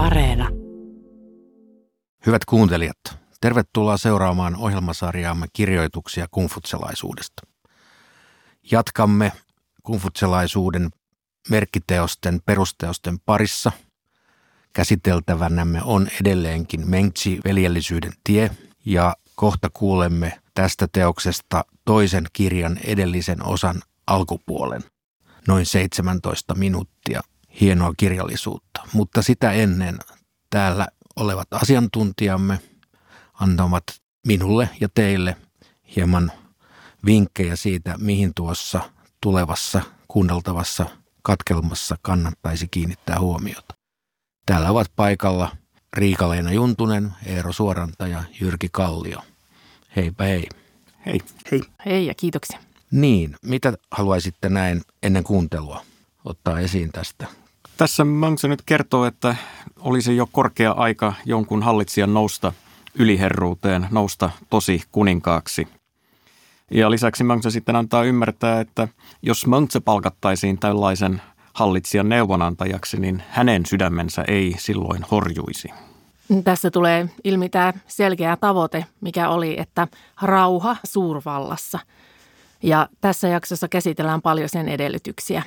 Areena. Hyvät kuuntelijat, tervetuloa seuraamaan ohjelmasarjaamme kirjoituksia kungfutselaisuudesta. Jatkamme kungfutselaisuuden merkkiteosten perusteosten parissa. Käsiteltävänämme on edelleenkin Mengtsi veljellisyyden tie ja kohta kuulemme tästä teoksesta toisen kirjan edellisen osan alkupuolen. Noin 17 minuuttia hienoa kirjallisuutta, mutta sitä ennen täällä olevat asiantuntijamme antavat minulle ja teille hieman vinkkejä siitä, mihin tuossa tulevassa kuunneltavassa katkelmassa kannattaisi kiinnittää huomiota. Täällä ovat paikalla Riika-Leena Juntunen, Eero Suoranta ja Jyrki Kallio. Heipä hei. Hei. Hei. Hei ja kiitoksia. Niin, mitä haluaisitte näin ennen kuuntelua ottaa esiin tästä? Tässä Mönksä nyt kertoo, että olisi jo korkea aika jonkun hallitsijan nousta yliherruuteen, nousta tosi kuninkaaksi. Ja lisäksi Mönksä sitten antaa ymmärtää, että jos Mönksä palkattaisiin tällaisen hallitsijan neuvonantajaksi, niin hänen sydämensä ei silloin horjuisi. Tässä tulee ilmi tämä selkeä tavoite, mikä oli, että rauha suurvallassa. Ja tässä jaksossa käsitellään paljon sen edellytyksiä.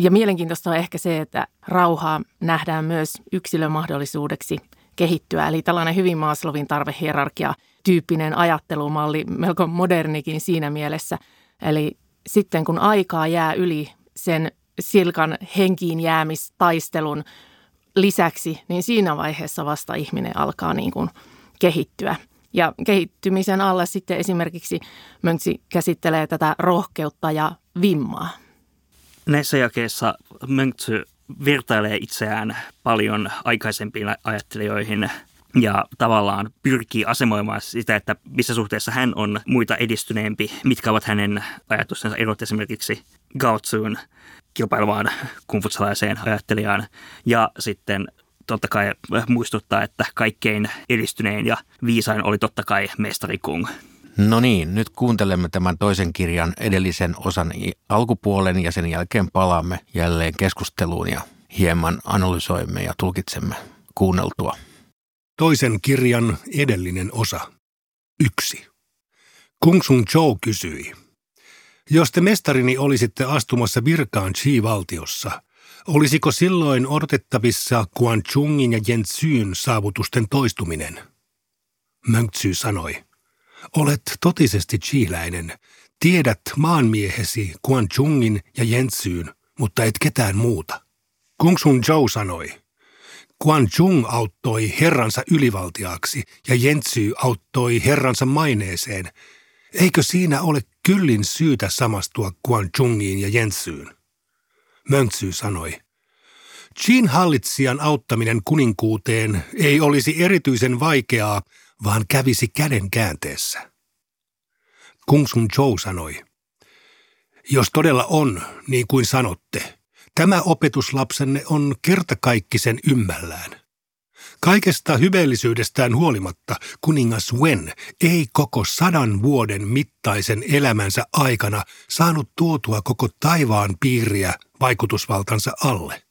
Ja mielenkiintoista on ehkä se, että rauhaa nähdään myös yksilön mahdollisuudeksi kehittyä. Eli tällainen hyvin Maslowin tarvehierarkia tyyppinen ajattelumalli, melko modernikin siinä mielessä. Eli sitten kun aikaa jää yli sen silkan henkiin jäämistaistelun lisäksi, niin siinä vaiheessa vasta ihminen alkaa niin kuin kehittyä. Ja kehittymisen alla sitten esimerkiksi Mönksi käsittelee tätä rohkeutta ja vimmaa. Näissä jakeissa Mönksy vertailee itseään paljon aikaisempiin ajattelijoihin ja tavallaan pyrkii asemoimaan sitä, että missä suhteessa hän on muita edistyneempi, mitkä ovat hänen ajatustensa erot esimerkiksi Gaotsuun kilpailevaan kumfutsalaiseen ajattelijaan ja sitten totta kai muistuttaa, että kaikkein edistynein ja viisain oli totta kai mestari Kung. No niin, nyt kuuntelemme tämän toisen kirjan edellisen osan alkupuolen ja sen jälkeen palaamme jälleen keskusteluun ja hieman analysoimme ja tulkitsemme kuunneltua. Toisen kirjan edellinen osa. Yksi. Kung Sun Chou kysyi. Jos te mestarini olisitte astumassa virkaan Chi-valtiossa, olisiko silloin odotettavissa Quan Chungin ja Jensyn saavutusten toistuminen? Mönksy sanoi. Olet totisesti chiiläinen. Tiedät maanmiehesi Quan Chungin ja Jensyn, mutta et ketään muuta. Kung Sun Zhou sanoi. Quan Chung auttoi herransa ylivaltiaksi ja Jensy auttoi herransa maineeseen. Eikö siinä ole kyllin syytä samastua Quan Chungiin ja Jensyyn? Mönksy sanoi. Chin hallitsijan auttaminen kuninkuuteen ei olisi erityisen vaikeaa, vaan kävisi käden käänteessä. Kung Sun Zhou sanoi, jos todella on, niin kuin sanotte, tämä opetuslapsenne on kertakaikkisen ymmällään. Kaikesta hyveellisyydestään huolimatta kuningas Wen ei koko sadan vuoden mittaisen elämänsä aikana saanut tuotua koko taivaan piiriä vaikutusvaltansa alle.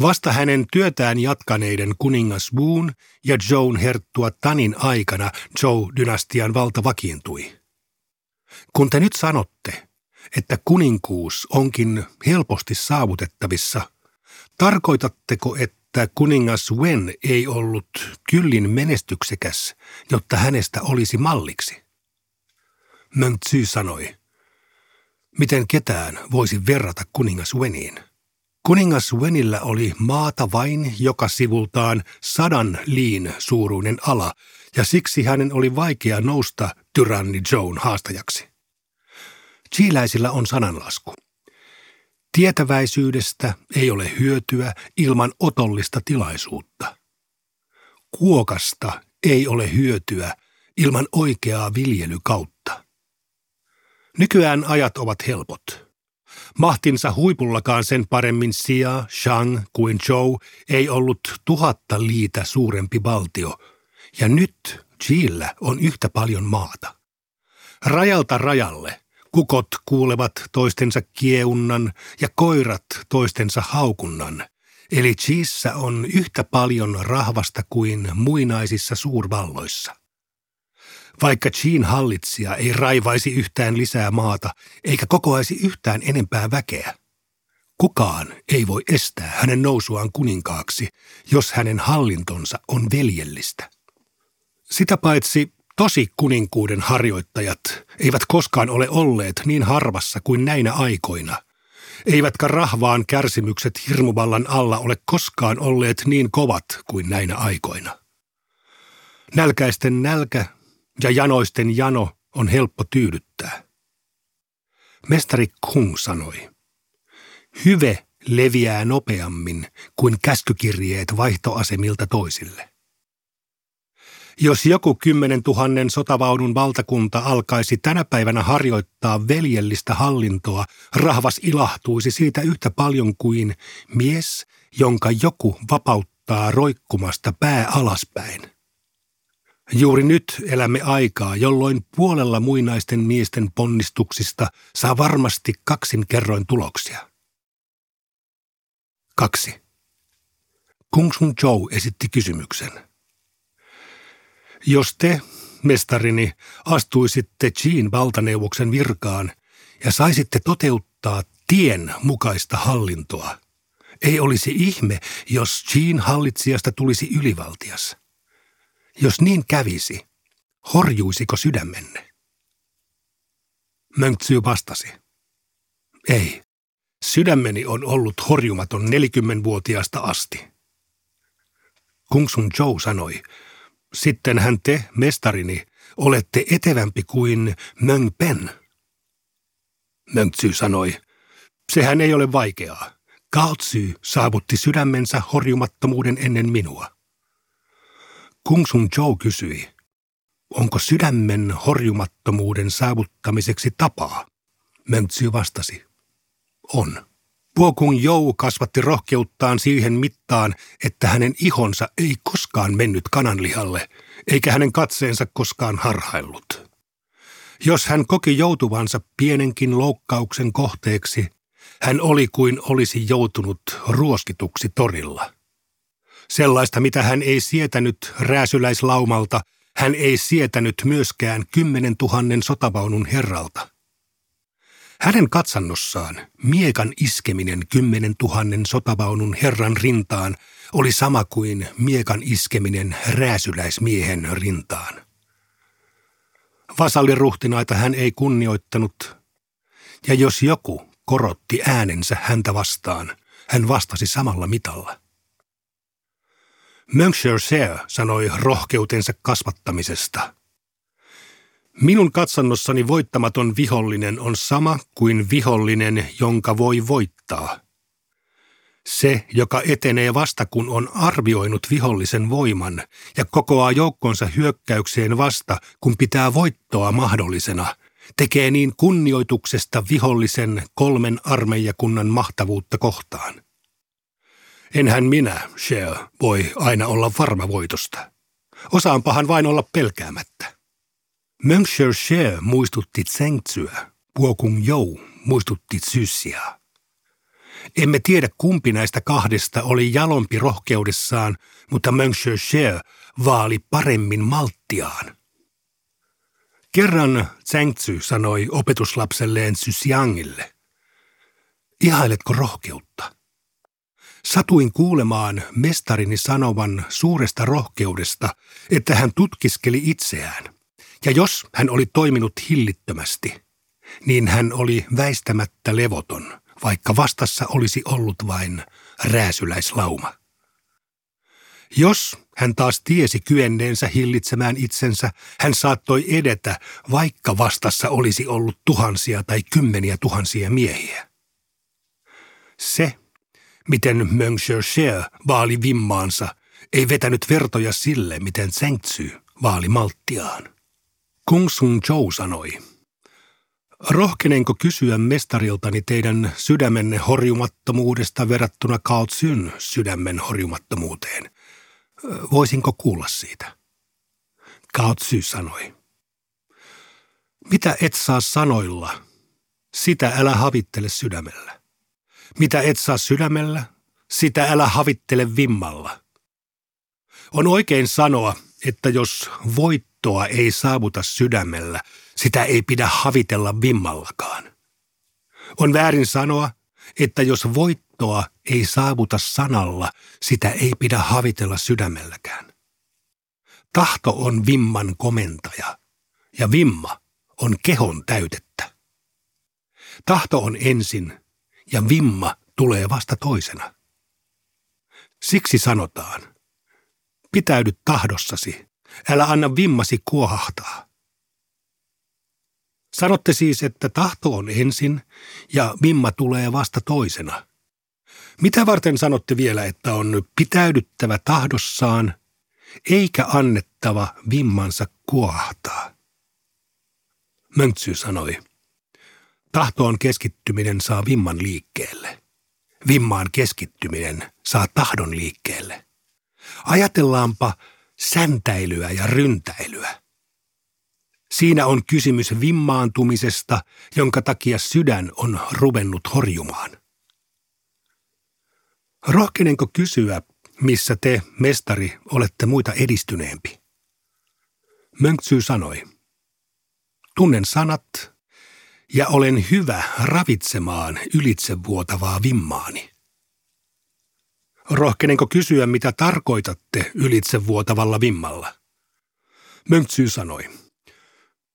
Vasta hänen työtään jatkaneiden kuningas Woon ja Joan herttua Tanin aikana Zhou-dynastian valta vakiintui. Kun te nyt sanotte, että kuninkuus onkin helposti saavutettavissa, tarkoitatteko, että kuningas Wen ei ollut kyllin menestyksekäs, jotta hänestä olisi malliksi? Möntsy sanoi, miten ketään voisi verrata kuningas Weniin? Kuningas Wenillä oli maata vain joka sivultaan sadan liin suuruinen ala, ja siksi hänen oli vaikea nousta tyranni Joan haastajaksi. Chiiläisillä on sananlasku. Tietäväisyydestä ei ole hyötyä ilman otollista tilaisuutta. Kuokasta ei ole hyötyä ilman oikeaa viljelykautta. Nykyään ajat ovat helpot. Mahtinsa huipullakaan sen paremmin Xia, Shang kuin Zhou ei ollut tuhatta liitä suurempi valtio, ja nyt Chillä on yhtä paljon maata. Rajalta rajalle kukot kuulevat toistensa kieunnan ja koirat toistensa haukunnan, Eli Chiissä on yhtä paljon rahvasta kuin muinaisissa suurvalloissa. Vaikka Chin hallitsija ei raivaisi yhtään lisää maata eikä kokoaisi yhtään enempää väkeä, kukaan ei voi estää hänen nousuaan kuninkaaksi, jos hänen hallintonsa on veljellistä. Sitä paitsi tosi kuninkuuden harjoittajat eivät koskaan ole olleet niin harvassa kuin näinä aikoina, eivätkä rahvaan kärsimykset hirmuvallan alla ole koskaan olleet niin kovat kuin näinä aikoina. Nälkäisten nälkä janoisten jano on helppo tyydyttää. Mestari Kung sanoi, hyve leviää nopeammin kuin käskykirjeet vaihtoasemilta toisille. Jos joku kymmenen tuhannen sotavaunun valtakunta alkaisi tänä päivänä harjoittaa veljellistä hallintoa, rahvas ilahtuisi siitä yhtä paljon kuin mies, jonka joku vapauttaa roikkumasta pää alaspäin. Juuri nyt elämme aikaa, jolloin puolella muinaisten miesten ponnistuksista saa varmasti kaksin kerroin tuloksia. Kaksi. Kung Sun Zhou esitti kysymyksen. Jos te, mestarini, astuisitte Chiin valtaneuvoksen virkaan ja saisitte toteuttaa tien mukaista hallintoa, ei olisi ihme, jos Chiin hallitsijasta tulisi ylivaltias. Jos niin kävisi, horjuisiko sydämenne? Mönksy vastasi. Ei. Sydämeni on ollut horjumaton 40-vuotiaasta asti. Kung Sun Zhou sanoi, sitten hän te, mestarini, olette etevämpi kuin Möng Pen. Mönksy sanoi, sehän ei ole vaikeaa. Kaotsy saavutti sydämensä horjumattomuuden ennen minua. Kung Sun Zhou kysyi, onko sydämen horjumattomuuden saavuttamiseksi tapaa? Mönksy vastasi, on. Puokung Jou kasvatti rohkeuttaan siihen mittaan, että hänen ihonsa ei koskaan mennyt kananlihalle, eikä hänen katseensa koskaan harhaillut. Jos hän koki joutuvansa pienenkin loukkauksen kohteeksi, hän oli kuin olisi joutunut ruoskituksi torilla. Sellaista, mitä hän ei sietänyt rääsyläislaumalta, hän ei sietänyt myöskään kymmenen tuhannen sotavaunun herralta. Hänen katsannossaan miekan iskeminen kymmenen tuhannen sotavaunun herran rintaan oli sama kuin miekan iskeminen rääsyläismiehen rintaan. Vasalliruhtinaita hän ei kunnioittanut, ja jos joku korotti äänensä häntä vastaan, hän vastasi samalla mitalla. Monsieur sanoi rohkeutensa kasvattamisesta – Minun katsannossani voittamaton vihollinen on sama kuin vihollinen, jonka voi voittaa. Se, joka etenee vasta kun on arvioinut vihollisen voiman ja kokoaa joukkonsa hyökkäykseen vasta kun pitää voittoa mahdollisena, tekee niin kunnioituksesta vihollisen kolmen armeijakunnan mahtavuutta kohtaan. Enhän minä, Shea, voi aina olla varma voitosta. Osaanpahan vain olla pelkäämättä. Monsieur muistutti Tsengtsyä, Puokung Jou muistutti Tsyssiä. Emme tiedä kumpi näistä kahdesta oli jalompi rohkeudessaan, mutta Monsieur Xie vaali paremmin malttiaan. Kerran Tsengtsy sanoi opetuslapselleen Sysiangille, ihailetko rohkeutta? Satuin kuulemaan mestarini sanovan suuresta rohkeudesta, että hän tutkiskeli itseään. Ja jos hän oli toiminut hillittömästi, niin hän oli väistämättä levoton, vaikka vastassa olisi ollut vain rääsyläislauma. Jos hän taas tiesi kyenneensä hillitsemään itsensä, hän saattoi edetä, vaikka vastassa olisi ollut tuhansia tai kymmeniä tuhansia miehiä. Se, miten Cher vaali vimmaansa, ei vetänyt vertoja sille, miten Zhengzhu vaali malttiaan. Kung Sun Zhou sanoi, Rohkenenko kysyä mestariltani teidän sydämenne horjumattomuudesta verrattuna Kao Tsyn sydämen horjumattomuuteen? Voisinko kuulla siitä? Kao Tsy sanoi, mitä et saa sanoilla, sitä älä havittele sydämellä. Mitä et saa sydämellä, sitä älä havittele vimmalla. On oikein sanoa, että jos voittoa ei saavuta sydämellä, sitä ei pidä havitella vimmallakaan. On väärin sanoa, että jos voittoa ei saavuta sanalla, sitä ei pidä havitella sydämelläkään. Tahto on vimman komentaja, ja vimma on kehon täytettä. Tahto on ensin, ja vimma tulee vasta toisena. Siksi sanotaan, pitäydy tahdossasi, älä anna vimmasi kuohahtaa. Sanotte siis, että tahto on ensin ja vimma tulee vasta toisena. Mitä varten sanotte vielä, että on pitäydyttävä tahdossaan, eikä annettava vimmansa kuohtaa? Möntsy sanoi, tahtoon keskittyminen saa vimman liikkeelle. Vimmaan keskittyminen saa tahdon liikkeelle. Ajatellaanpa säntäilyä ja ryntäilyä. Siinä on kysymys vimmaantumisesta, jonka takia sydän on ruvennut horjumaan. Rohkenenko kysyä, missä te, mestari, olette muita edistyneempi? Mönksy sanoi, tunnen sanat ja olen hyvä ravitsemaan ylitsevuotavaa vimmaani. Rohkenenko kysyä, mitä tarkoitatte ylitsevuotavalla vimmalla? Mönksy sanoi,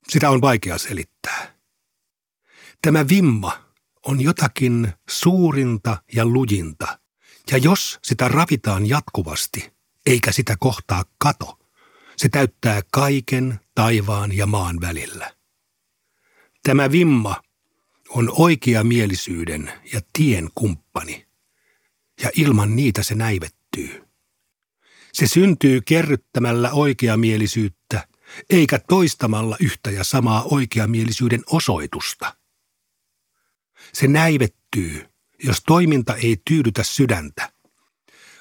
sitä on vaikea selittää. Tämä vimma on jotakin suurinta ja lujinta, ja jos sitä ravitaan jatkuvasti, eikä sitä kohtaa kato, se täyttää kaiken taivaan ja maan välillä. Tämä vimma on oikea mielisyyden ja tien kumppani, ja ilman niitä se näivettyy. Se syntyy kerryttämällä oikeamielisyyttä eikä toistamalla yhtä ja samaa oikeamielisyyden osoitusta. Se näivettyy, jos toiminta ei tyydytä sydäntä.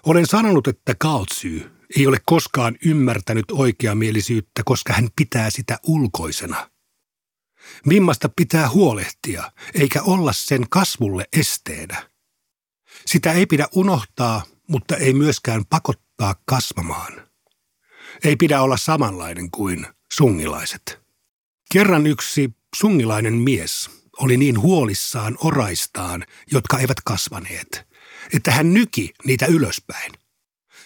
Olen sanonut, että Kaotsy ei ole koskaan ymmärtänyt oikeamielisyyttä, koska hän pitää sitä ulkoisena. Vimmasta pitää huolehtia, eikä olla sen kasvulle esteenä. Sitä ei pidä unohtaa, mutta ei myöskään pakottaa kasvamaan ei pidä olla samanlainen kuin sungilaiset. Kerran yksi sungilainen mies oli niin huolissaan oraistaan, jotka eivät kasvaneet, että hän nyki niitä ylöspäin.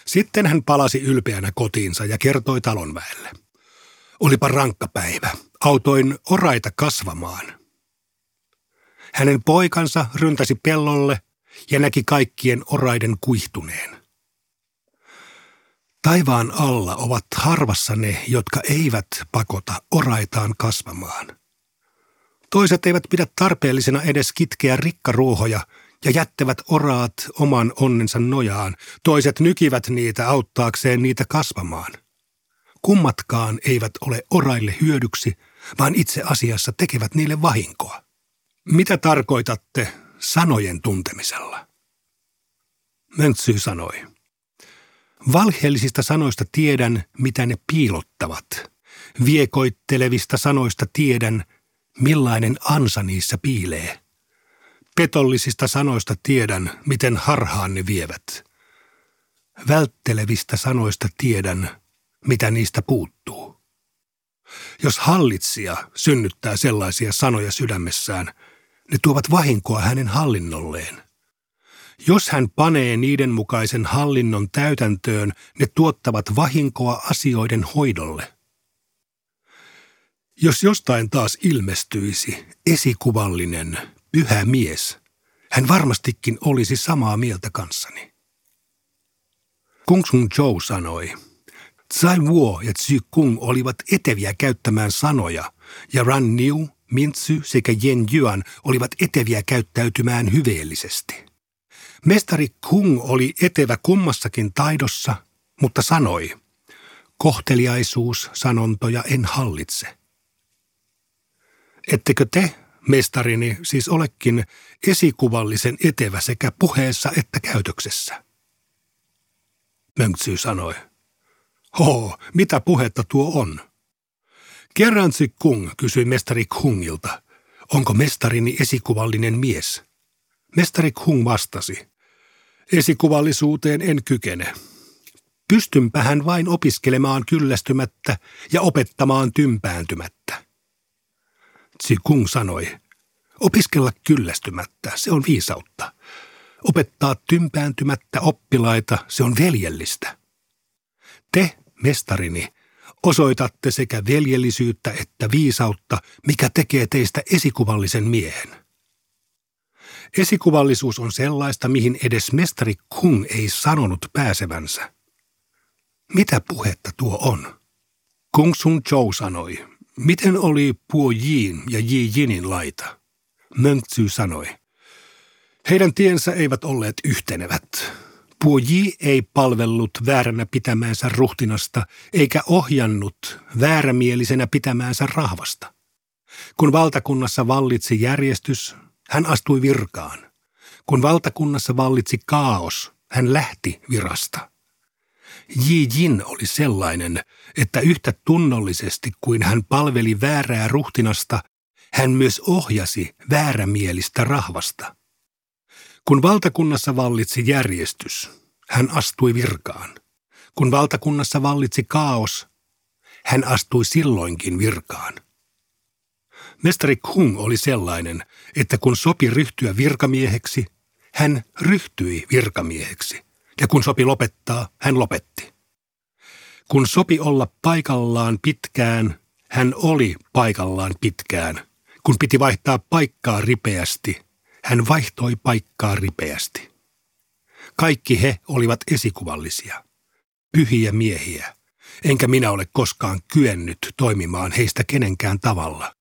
Sitten hän palasi ylpeänä kotiinsa ja kertoi talonväelle. Olipa rankka päivä. Autoin oraita kasvamaan. Hänen poikansa ryntäsi pellolle ja näki kaikkien oraiden kuihtuneen. Taivaan alla ovat harvassa ne, jotka eivät pakota oraitaan kasvamaan. Toiset eivät pidä tarpeellisena edes kitkeä rikkaruohoja ja jättävät oraat oman onnensa nojaan. Toiset nykivät niitä auttaakseen niitä kasvamaan. Kummatkaan eivät ole oraille hyödyksi, vaan itse asiassa tekevät niille vahinkoa. Mitä tarkoitatte sanojen tuntemisella? Möntsy sanoi. Valheellisista sanoista tiedän, mitä ne piilottavat. Viekoittelevista sanoista tiedän, millainen ansa niissä piilee. Petollisista sanoista tiedän, miten harhaan ne vievät. Välttelevistä sanoista tiedän, mitä niistä puuttuu. Jos hallitsija synnyttää sellaisia sanoja sydämessään, ne tuovat vahinkoa hänen hallinnolleen – jos hän panee niiden mukaisen hallinnon täytäntöön, ne tuottavat vahinkoa asioiden hoidolle. Jos jostain taas ilmestyisi esikuvallinen, pyhä mies, hän varmastikin olisi samaa mieltä kanssani. Kung Sun Zhou sanoi, Tsai Wuo ja Tzu Kung olivat eteviä käyttämään sanoja, ja Ran Niu, Mintsu sekä Yen Yuan olivat eteviä käyttäytymään hyveellisesti. Mestari Kung oli etevä kummassakin taidossa, mutta sanoi, kohteliaisuus sanontoja en hallitse. Ettekö te, mestarini, siis olekin esikuvallisen etevä sekä puheessa että käytöksessä? Mönksy sanoi, Ho, mitä puhetta tuo on? Kerran Kung kysyi mestari Kungilta, onko mestarini esikuvallinen mies? Mestari Kung vastasi, Esikuvallisuuteen en kykene. Pystynpähän vain opiskelemaan kyllästymättä ja opettamaan tympääntymättä. Kung sanoi, opiskella kyllästymättä, se on viisautta. Opettaa tympääntymättä oppilaita, se on veljellistä. Te, mestarini, osoitatte sekä veljellisyyttä että viisautta, mikä tekee teistä esikuvallisen miehen. Esikuvallisuus on sellaista, mihin edes mestari Kung ei sanonut pääsevänsä. Mitä puhetta tuo on? Kung Sun Chou sanoi, miten oli Puo Jin ja Ji Jinin laita? Möntsy sanoi, heidän tiensä eivät olleet yhtenevät. Puoji ei palvellut vääränä pitämäänsä ruhtinasta, eikä ohjannut väärämielisenä pitämäänsä rahvasta. Kun valtakunnassa vallitsi järjestys, hän astui virkaan. Kun valtakunnassa vallitsi kaos, hän lähti virasta. Ji Jin oli sellainen, että yhtä tunnollisesti kuin hän palveli väärää ruhtinasta, hän myös ohjasi väärämielistä rahvasta. Kun valtakunnassa vallitsi järjestys, hän astui virkaan. Kun valtakunnassa vallitsi kaos, hän astui silloinkin virkaan. Mestari Kung oli sellainen, että kun sopi ryhtyä virkamieheksi, hän ryhtyi virkamieheksi, ja kun sopi lopettaa, hän lopetti. Kun sopi olla paikallaan pitkään, hän oli paikallaan pitkään. Kun piti vaihtaa paikkaa ripeästi, hän vaihtoi paikkaa ripeästi. Kaikki he olivat esikuvallisia, pyhiä miehiä, enkä minä ole koskaan kyennyt toimimaan heistä kenenkään tavalla.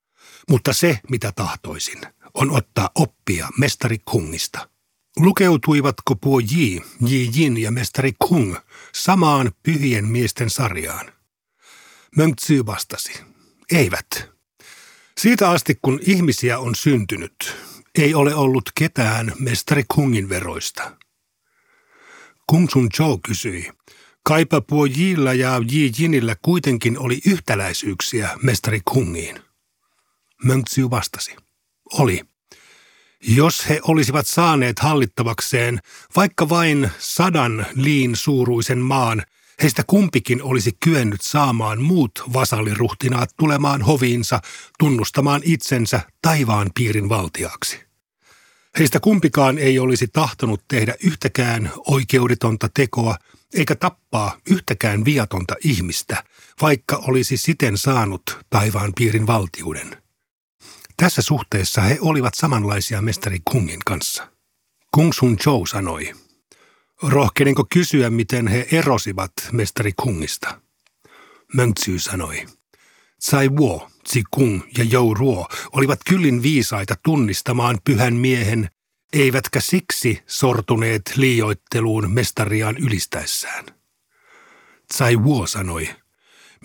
Mutta se, mitä tahtoisin, on ottaa oppia mestari Kungista. Lukeutuivatko Puo Ji, Ji Jin ja mestari Kung samaan pyhien miesten sarjaan? Mönksy vastasi, eivät. Siitä asti, kun ihmisiä on syntynyt, ei ole ollut ketään mestari Kungin veroista. Kung Sun Chou kysyi, kaipa Puo Jillä ja Ji Jinillä kuitenkin oli yhtäläisyyksiä mestari Kungiin. Mönksy vastasi, oli. Jos he olisivat saaneet hallittavakseen vaikka vain sadan liin suuruisen maan, heistä kumpikin olisi kyennyt saamaan muut vasalliruhtinaat tulemaan hoviinsa tunnustamaan itsensä taivaan piirin valtiaksi. Heistä kumpikaan ei olisi tahtonut tehdä yhtäkään oikeudetonta tekoa eikä tappaa yhtäkään viatonta ihmistä, vaikka olisi siten saanut taivaan piirin valtiuden. Tässä suhteessa he olivat samanlaisia mestari Kungin kanssa. Kung Sun Chou sanoi, rohkeninko kysyä, miten he erosivat mestari Kungista? Mönksy sanoi, Tsai Wo, Tsi Kung ja Jou Ruo olivat kyllin viisaita tunnistamaan pyhän miehen, eivätkä siksi sortuneet liioitteluun mestariaan ylistäessään. Tsai Wo sanoi,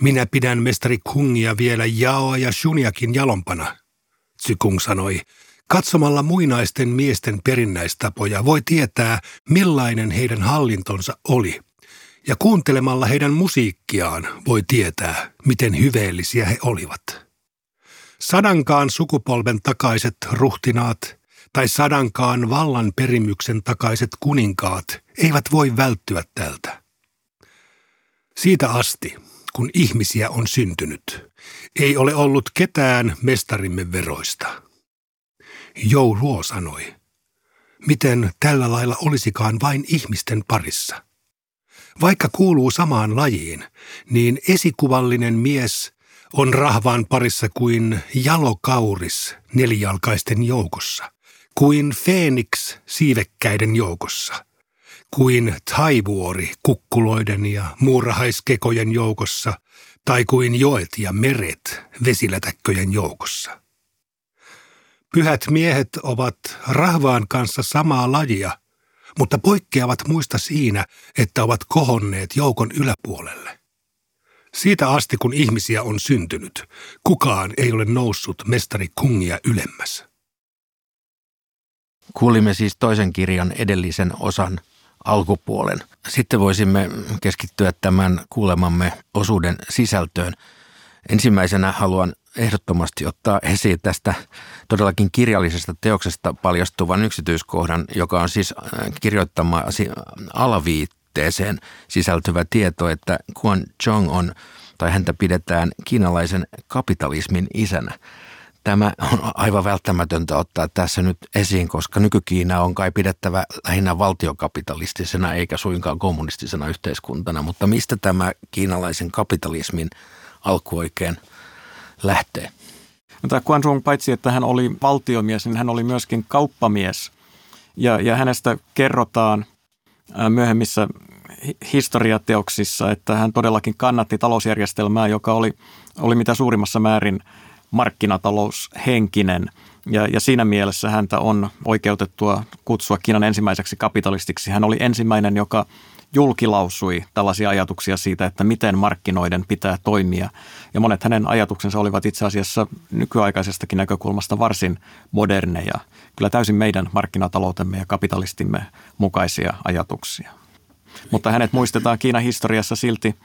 minä pidän mestari Kungia vielä Jaoa ja Shuniakin jalompana – Tsykung sanoi, katsomalla muinaisten miesten perinnäistapoja voi tietää, millainen heidän hallintonsa oli. Ja kuuntelemalla heidän musiikkiaan voi tietää, miten hyveellisiä he olivat. Sadankaan sukupolven takaiset ruhtinaat tai sadankaan vallan perimyksen takaiset kuninkaat eivät voi välttyä tältä. Siitä asti, kun ihmisiä on syntynyt, ei ole ollut ketään mestarimme veroista. Jou Luo sanoi, miten tällä lailla olisikaan vain ihmisten parissa. Vaikka kuuluu samaan lajiin, niin esikuvallinen mies on rahvaan parissa kuin jalokauris nelijalkaisten joukossa, kuin Phoenix siivekkäiden joukossa, kuin taivuori kukkuloiden ja muurahaiskekojen joukossa tai kuin joet ja meret vesilätäkköjen joukossa. Pyhät miehet ovat rahvaan kanssa samaa lajia, mutta poikkeavat muista siinä, että ovat kohonneet joukon yläpuolelle. Siitä asti, kun ihmisiä on syntynyt, kukaan ei ole noussut mestari kungia ylemmäs. Kuulimme siis toisen kirjan edellisen osan alkupuolen. Sitten voisimme keskittyä tämän kuulemamme osuuden sisältöön. Ensimmäisenä haluan ehdottomasti ottaa esiin tästä todellakin kirjallisesta teoksesta paljastuvan yksityiskohdan, joka on siis äh, kirjoittama alaviitteeseen sisältyvä tieto, että Quan Chong on tai häntä pidetään kiinalaisen kapitalismin isänä. Tämä on aivan välttämätöntä ottaa tässä nyt esiin, koska nykykiina on kai pidettävä lähinnä valtiokapitalistisena eikä suinkaan kommunistisena yhteiskuntana. Mutta mistä tämä kiinalaisen kapitalismin alku oikein lähtee? No, tämä Guangzhou, paitsi että hän oli valtiomies, niin hän oli myöskin kauppamies. Ja, ja hänestä kerrotaan myöhemmissä historiateoksissa, että hän todellakin kannatti talousjärjestelmää, joka oli, oli mitä suurimmassa määrin – markkinataloushenkinen ja, ja siinä mielessä häntä on oikeutettua kutsua Kiinan ensimmäiseksi kapitalistiksi. Hän oli ensimmäinen, joka julkilausui tällaisia ajatuksia siitä, että miten markkinoiden pitää toimia. Ja monet hänen ajatuksensa olivat itse asiassa nykyaikaisestakin näkökulmasta varsin moderneja. Kyllä täysin meidän markkinataloutemme ja kapitalistimme mukaisia ajatuksia. Mutta hänet muistetaan Kiinan historiassa silti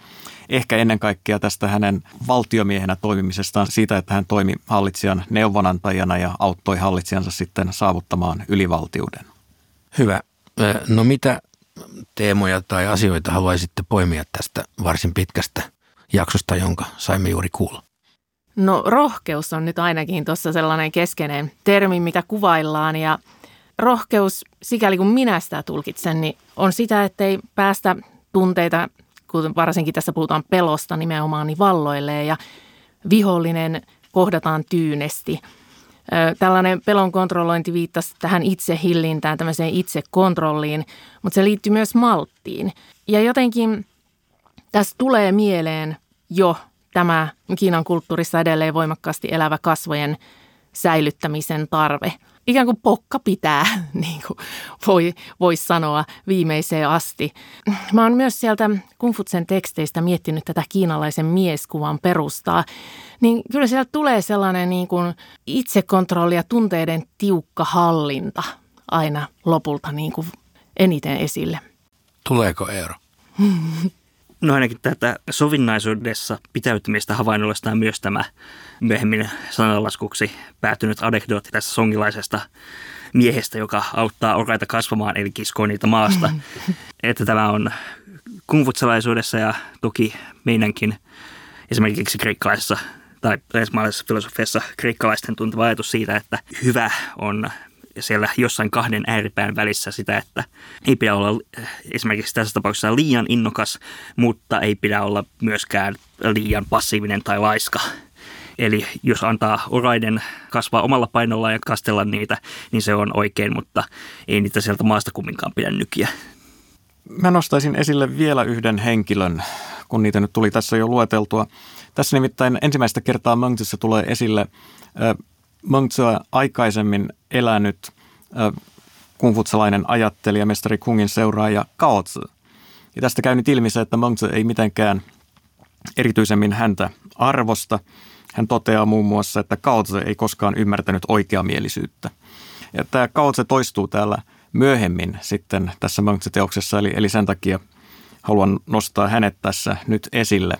ehkä ennen kaikkea tästä hänen valtiomiehenä toimimisestaan siitä, että hän toimi hallitsijan neuvonantajana ja auttoi hallitsijansa sitten saavuttamaan ylivaltiuden. Hyvä. No mitä teemoja tai asioita haluaisitte poimia tästä varsin pitkästä jaksosta, jonka saimme juuri kuulla? No rohkeus on nyt ainakin tuossa sellainen keskeinen termi, mikä kuvaillaan ja rohkeus, sikäli kun minä sitä tulkitsen, niin on sitä, ettei päästä tunteita kun varsinkin tässä puhutaan pelosta nimenomaan, niin valloilleen ja vihollinen kohdataan tyynesti. Tällainen pelon kontrollointi viittasi tähän itsehillintään, tämmöiseen itsekontrolliin, mutta se liittyy myös malttiin. Ja jotenkin tässä tulee mieleen jo tämä Kiinan kulttuurissa edelleen voimakkaasti elävä kasvojen säilyttämisen tarve – ikään kuin pokka pitää, niin kuin voi, voi sanoa viimeiseen asti. Mä oon myös sieltä Kungfutsen teksteistä miettinyt tätä kiinalaisen mieskuvan perustaa. Niin kyllä sieltä tulee sellainen niin kuin itsekontrolli ja tunteiden tiukka hallinta aina lopulta niin kuin eniten esille. Tuleeko Eero? No ainakin tätä sovinnaisuudessa pitäytymistä havainnollistaa myös tämä myöhemmin sanalaskuksi päätynyt anekdootti tässä songilaisesta miehestä, joka auttaa oraita kasvamaan, eli kiskoo niitä maasta. että tämä on kungfutsalaisuudessa ja toki meidänkin esimerkiksi kreikkalaisessa tai yleismaalaisessa filosofiassa kreikkalaisten tunteva ajatus siitä, että hyvä on siellä jossain kahden ääripään välissä sitä, että ei pidä olla esimerkiksi tässä tapauksessa liian innokas, mutta ei pidä olla myöskään liian passiivinen tai laiska. Eli jos antaa oraiden kasvaa omalla painollaan ja kastella niitä, niin se on oikein, mutta ei niitä sieltä maasta kumminkaan pidä nykiä. Mä nostaisin esille vielä yhden henkilön, kun niitä nyt tuli tässä jo lueteltua. Tässä nimittäin ensimmäistä kertaa Mengzissä tulee esille Mengzia aikaisemmin elänyt kungfutsalainen ajattelija, mestari Kungin seuraaja Kao Tzu. Ja tästä käy nyt ilmi se, että Mengzi ei mitenkään erityisemmin häntä arvosta. Hän toteaa muun muassa, että Kao Tzu ei koskaan ymmärtänyt oikeamielisyyttä. Ja tämä Kao Tzu toistuu täällä myöhemmin sitten tässä Mengzi-teoksessa, eli, eli sen takia haluan nostaa hänet tässä nyt esille.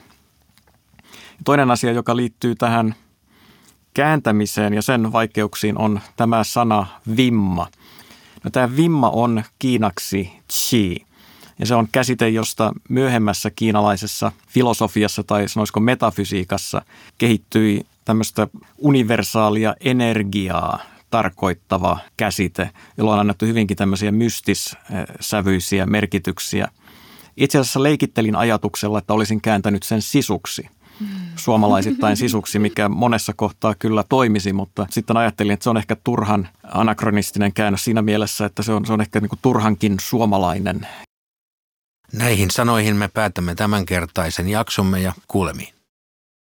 Toinen asia, joka liittyy tähän kääntämiseen ja sen vaikeuksiin on tämä sana vimma. No, tämä vimma on kiinaksi chi. Ja se on käsite, josta myöhemmässä kiinalaisessa filosofiassa tai sanoisiko metafysiikassa kehittyi tämmöistä universaalia energiaa tarkoittava käsite, jolla on annettu hyvinkin tämmöisiä mystissävyisiä merkityksiä. Itse asiassa leikittelin ajatuksella, että olisin kääntänyt sen sisuksi – suomalaisittain sisuksi, mikä monessa kohtaa kyllä toimisi, mutta sitten ajattelin, että se on ehkä turhan anakronistinen käännös siinä mielessä, että se on, se on ehkä niin kuin turhankin suomalainen. Näihin sanoihin me päätämme tämänkertaisen jaksomme ja kuulemiin.